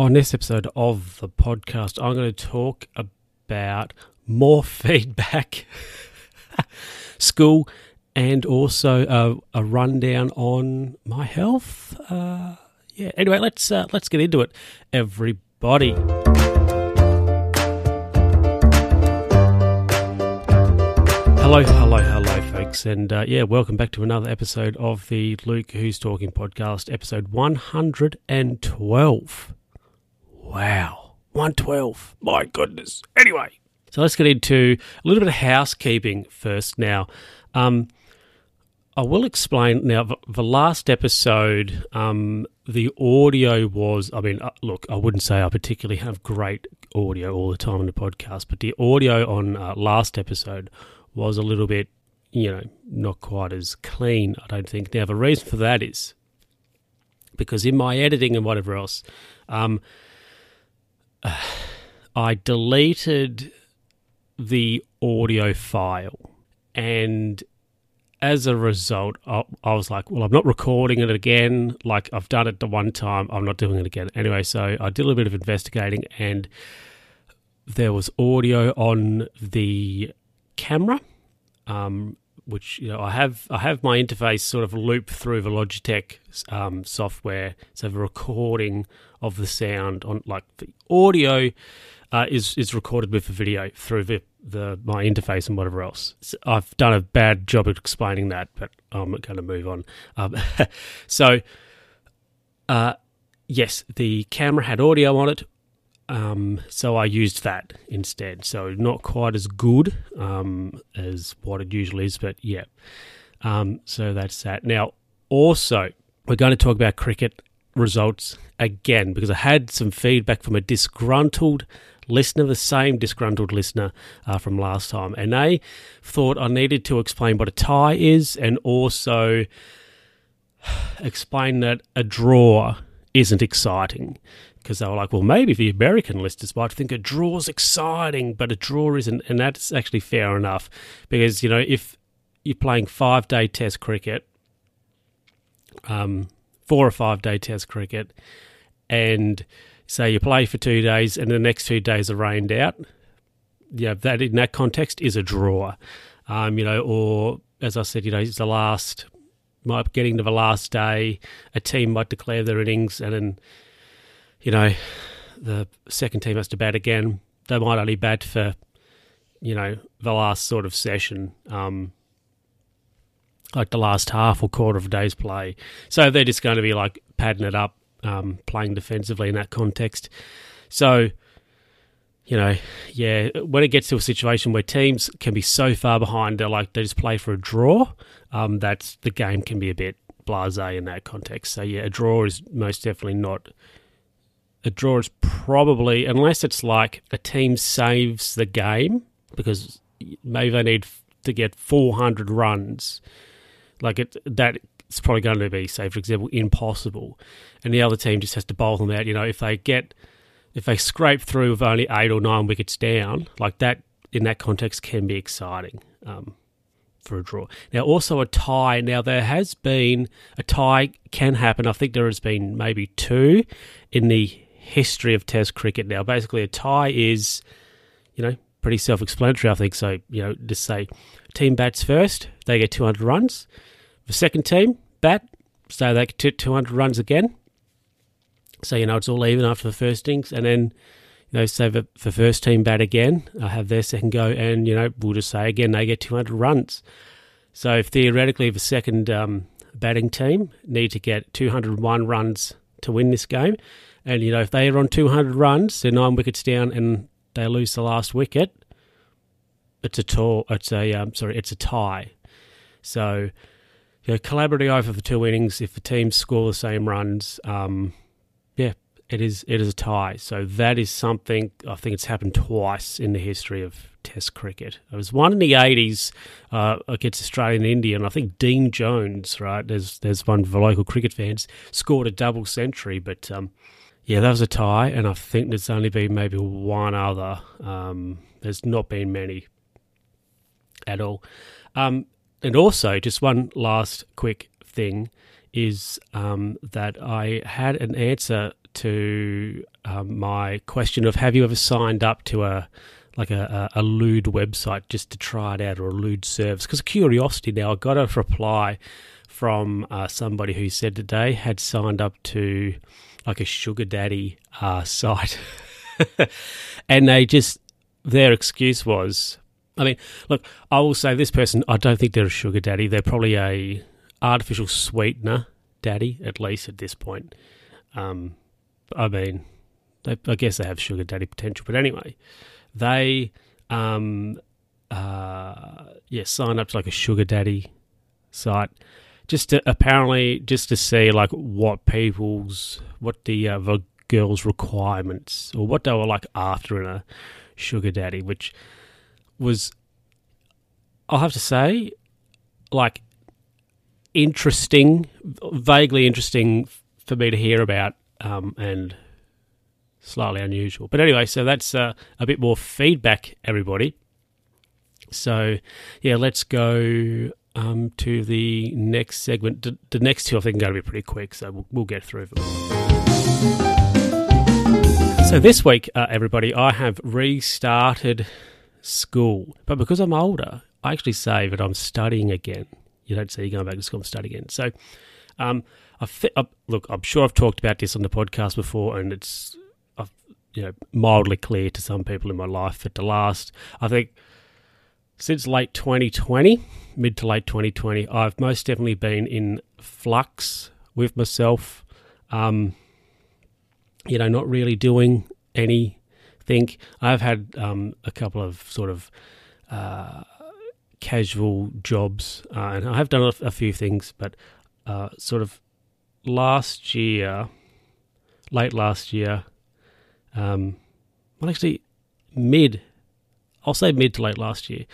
On this episode of the podcast, I'm going to talk about more feedback, school, and also a, a, rundown on my health. Uh, yeah. Anyway, let's uh, let's get into it, everybody. Hello, hello, hello, folks, and uh, yeah, welcome back to another episode of the Luke Who's Talking podcast, episode 112. Wow, 112. My goodness. Anyway, so let's get into a little bit of housekeeping first now. Um, I will explain now. The last episode, um, the audio was. I mean, uh, look, I wouldn't say I particularly have great audio all the time on the podcast, but the audio on uh, last episode was a little bit, you know, not quite as clean. I don't think. Now, the reason for that is because in my editing and whatever else, um, I deleted the audio file, and as a result, I, I, was like, well, I'm not recording it again. Like I've done it the one time, I'm not doing it again. Anyway, so I did a little bit of investigating, and there was audio on the camera. Um, which you know I have I have my interface sort of loop through the Logitech um, software, so the recording of the sound on like the audio uh, is is recorded with the video through the, the my interface and whatever else. So I've done a bad job of explaining that, but I'm going to move on. Um, so, uh, yes, the camera had audio on it, um, so I used that instead. So not quite as good um, as what it usually is, but yeah. Um, so that's that. Now, also, we're going to talk about cricket results again because I had some feedback from a disgruntled listener, the same disgruntled listener uh, from last time, and they thought I needed to explain what a tie is and also explain that a draw isn't exciting because they were like, well, maybe the American listeners might think a draw's exciting, but a draw isn't, and that's actually fair enough because you know if you're playing five day Test cricket, um, four or five day Test cricket, and say you play for two days and the next two days are rained out, yeah, that in that context is a draw, um, you know, or as I said, you know, it's the last might getting to the last day, a team might declare their innings and then you know, the second team has to bat again. They might only bat for, you know, the last sort of session, um, like the last half or quarter of a day's play. So they're just going to be like padding it up, um, playing defensively in that context. So, you know, yeah, when it gets to a situation where teams can be so far behind, they're like they just play for a draw. Um, that's the game can be a bit blasé in that context. So yeah, a draw is most definitely not a draw is probably, unless it's like a team saves the game because maybe they need to get 400 runs, like it, that it's probably going to be, say, for example, impossible. And the other team just has to bowl them out. You know, if they get, if they scrape through with only eight or nine wickets down, like that in that context can be exciting. Um, for a draw. Now, also a tie. Now, there has been a tie can happen. I think there has been maybe two in the history of Test cricket now. Basically, a tie is, you know, pretty self explanatory, I think. So, you know, just say team bats first, they get 200 runs. The second team bat, so they get 200 runs again. So, you know, it's all even after the first innings. And then, you know, say the, the first team bat again, I have their second go, and, you know, we'll just say again, they get 200 runs. So, if theoretically, the second um, batting team need to get 201 runs to win this game. And, you know, if they are on 200 runs, they're nine wickets down and they lose the last wicket, it's a tour, it's a, um, sorry, it's a tie. So, you know, collaborating over the two innings, if the teams score the same runs, um, yeah, it is it is a tie. So that is something I think it's happened twice in the history of Test cricket. It was one in the eighties uh, against Australia and India, and I think Dean Jones, right? There's there's one for local cricket fans scored a double century, but um, yeah, that was a tie, and I think there's only been maybe one other. Um, there's not been many at all. Um, and also, just one last quick thing is um, that I had an answer to um, my question of have you ever signed up to a like a, a, a lewd website just to try it out or a lewd service? Because curiosity now, I got a reply from uh, somebody who said that they had signed up to like a sugar daddy uh, site, and they just their excuse was, I mean, look, I will say this person, I don't think they're a sugar daddy. They're probably a artificial sweetener daddy, at least at this point. Um, I mean, I guess they have sugar daddy potential, but anyway, they um, uh, yeah sign up to like a sugar daddy site just to apparently just to see like what people's what the uh, the girls' requirements or what they were like after in a sugar daddy, which was I'll have to say like interesting, vaguely interesting for me to hear about, um, and slightly unusual. But anyway, so that's uh, a bit more feedback, everybody. So yeah, let's go um, to the next segment. D- the next two I think are going to be pretty quick, so we'll, we'll get through them. So this week, uh, everybody, I have restarted school, but because I'm older, I actually say that I'm studying again. You don't see you're going back to school and studying again. So, um, I, look. I'm sure I've talked about this on the podcast before, and it's, you know, mildly clear to some people in my life that the last, I think, since late 2020, mid to late 2020, I've most definitely been in flux with myself. Um, you know, not really doing anything. I've had um, a couple of sort of uh, casual jobs, uh, and I have done a, a few things, but uh, sort of last year, late last year, um, well, actually, mid I'll say mid to late last year,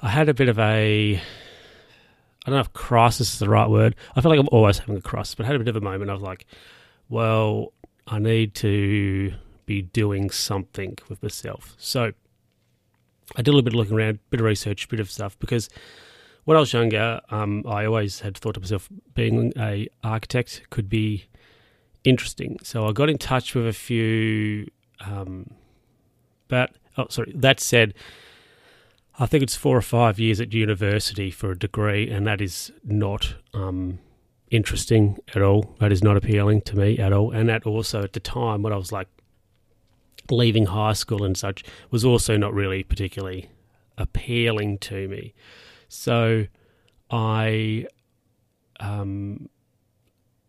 I had a bit of a I don't know if crisis is the right word. I feel like I'm always having a crisis, but I had a bit of a moment. I was like, well, I need to be doing something with myself. So I did a little bit of looking around, a bit of research, a bit of stuff, because when I was younger, um, I always had thought to myself, being a architect could be interesting. So I got in touch with a few, um, but oh, sorry. That said, I think it's four or five years at university for a degree, and that is not um, interesting at all. That is not appealing to me at all. And that also, at the time, when I was like leaving high school and such, was also not really particularly appealing to me. So I um,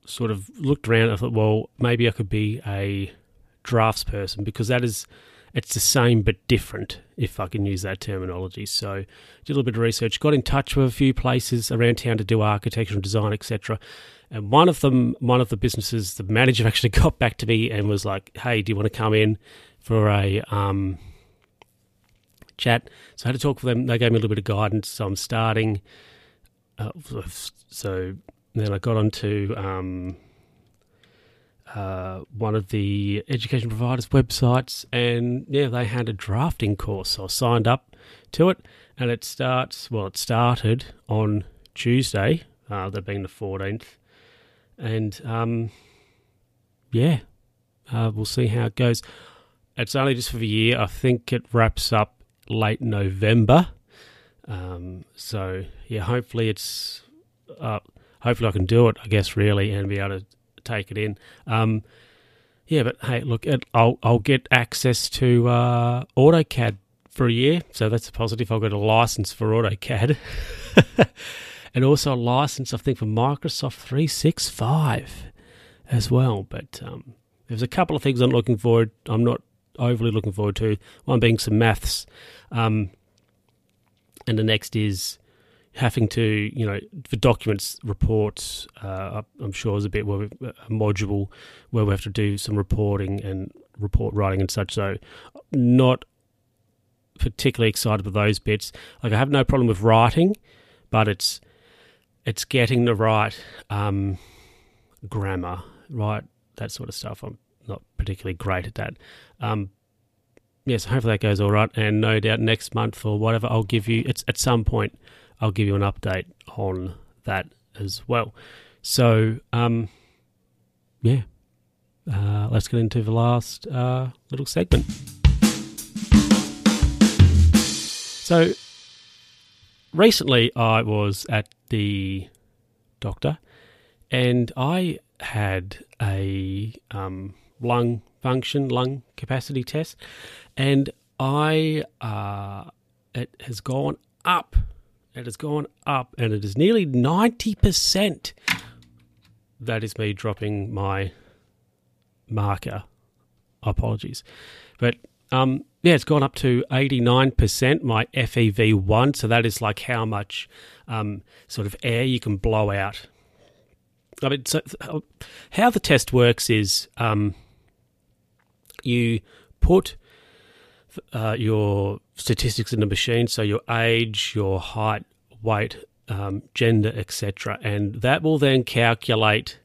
sort of looked around. I thought, well, maybe I could be a drafts person because that is it's the same but different, if I can use that terminology. So, did a little bit of research, got in touch with a few places around town to do architectural design, etc. And one of them, one of the businesses, the manager actually got back to me and was like, "Hey, do you want to come in for a um, chat?" So I had to talk with them. They gave me a little bit of guidance. So I'm starting. Uh, so then I got onto. Um, uh, one of the education providers' websites, and yeah, they had a drafting course. So I signed up to it, and it starts. Well, it started on Tuesday, uh, that being the fourteenth, and um, yeah, uh, we'll see how it goes. It's only just for the year. I think it wraps up late November. Um, so yeah, hopefully it's. Uh, hopefully I can do it. I guess really, and be able to take it in. Um, yeah, but hey, look, I'll I'll get access to uh, AutoCAD for a year, so that's a positive. I'll get a license for AutoCAD, and also a license, I think, for Microsoft 365 as well. But um, there's a couple of things I'm looking forward. I'm not overly looking forward to. One being some maths, um, and the next is having to, you know, for documents, reports, uh, I'm sure is a bit where a module where we have to do some reporting and report writing and such. So, not particularly excited for those bits. Like, I have no problem with writing, but it's it's getting the right um, grammar, right, that sort of stuff. I'm not particularly great at that. Um, yes, hopefully that goes all right, and no doubt next month or whatever, I'll give you. It's at some point I'll give you an update on that as well. So, um, yeah, uh, let's get into the last uh, little segment. So, recently I was at the doctor and I had a um, lung function, lung capacity test, and I uh, it has gone up. It has gone up, and it is nearly ninety percent. That is me dropping my marker. Apologies, but um, yeah, it's gone up to eighty nine percent. My FEV one, so that is like how much um, sort of air you can blow out. I mean, so how the test works is um, you put uh, your statistics in the machine, so your age, your height, weight, um, gender, etc., and that will then calculate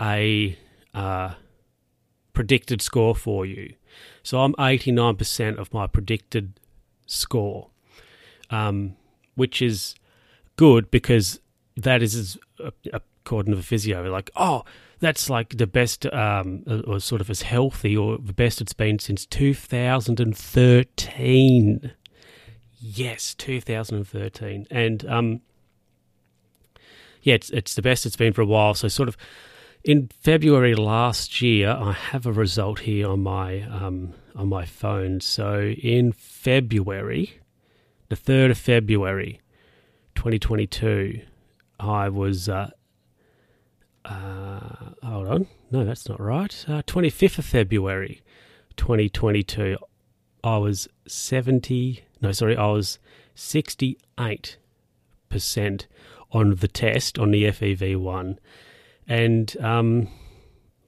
a uh, predicted score for you. So I'm 89% of my predicted score, um, which is good because that is according to the physio, like, oh, that's like the best, um, or sort of as healthy or the best it's been since 2013. Yes, 2013. And, um, yeah, it's, it's the best it's been for a while. So, sort of in February last year, I have a result here on my um, on my phone. So, in February, the third of February, 2022, I was uh, uh, hold on. No, that's not right. Uh, 25th of February 2022, I was 70, no, sorry, I was 68% on the test, on the FEV1. And um,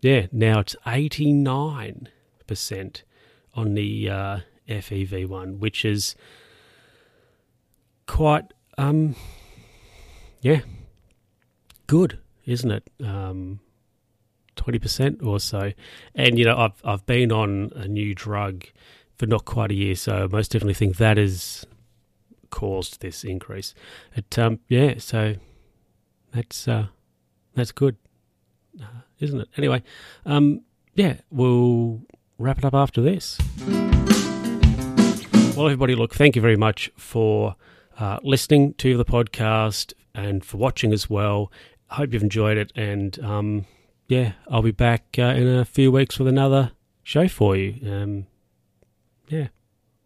yeah, now it's 89% on the uh, FEV1, which is quite, um, yeah, good isn't it? Um, twenty percent or so. And you know, I've I've been on a new drug for not quite a year, so I most definitely think that has caused this increase. It um, yeah, so that's uh, that's good, uh, isn't it? Anyway, um, yeah, we'll wrap it up after this. Well, everybody, look, thank you very much for uh, listening to the podcast and for watching as well I hope you've enjoyed it. And um, yeah, I'll be back uh, in a few weeks with another show for you. Um, yeah,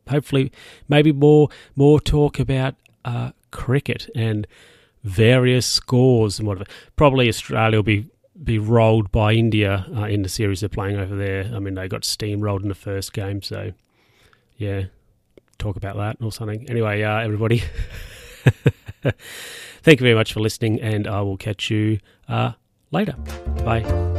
hopefully, maybe more more talk about uh, cricket and various scores and whatever. Probably Australia will be be rolled by India uh, in the series they're playing over there. I mean, they got steamrolled in the first game, so yeah, talk about that or something. Anyway, uh, everybody. Thank you very much for listening, and I will catch you uh, later. Bye.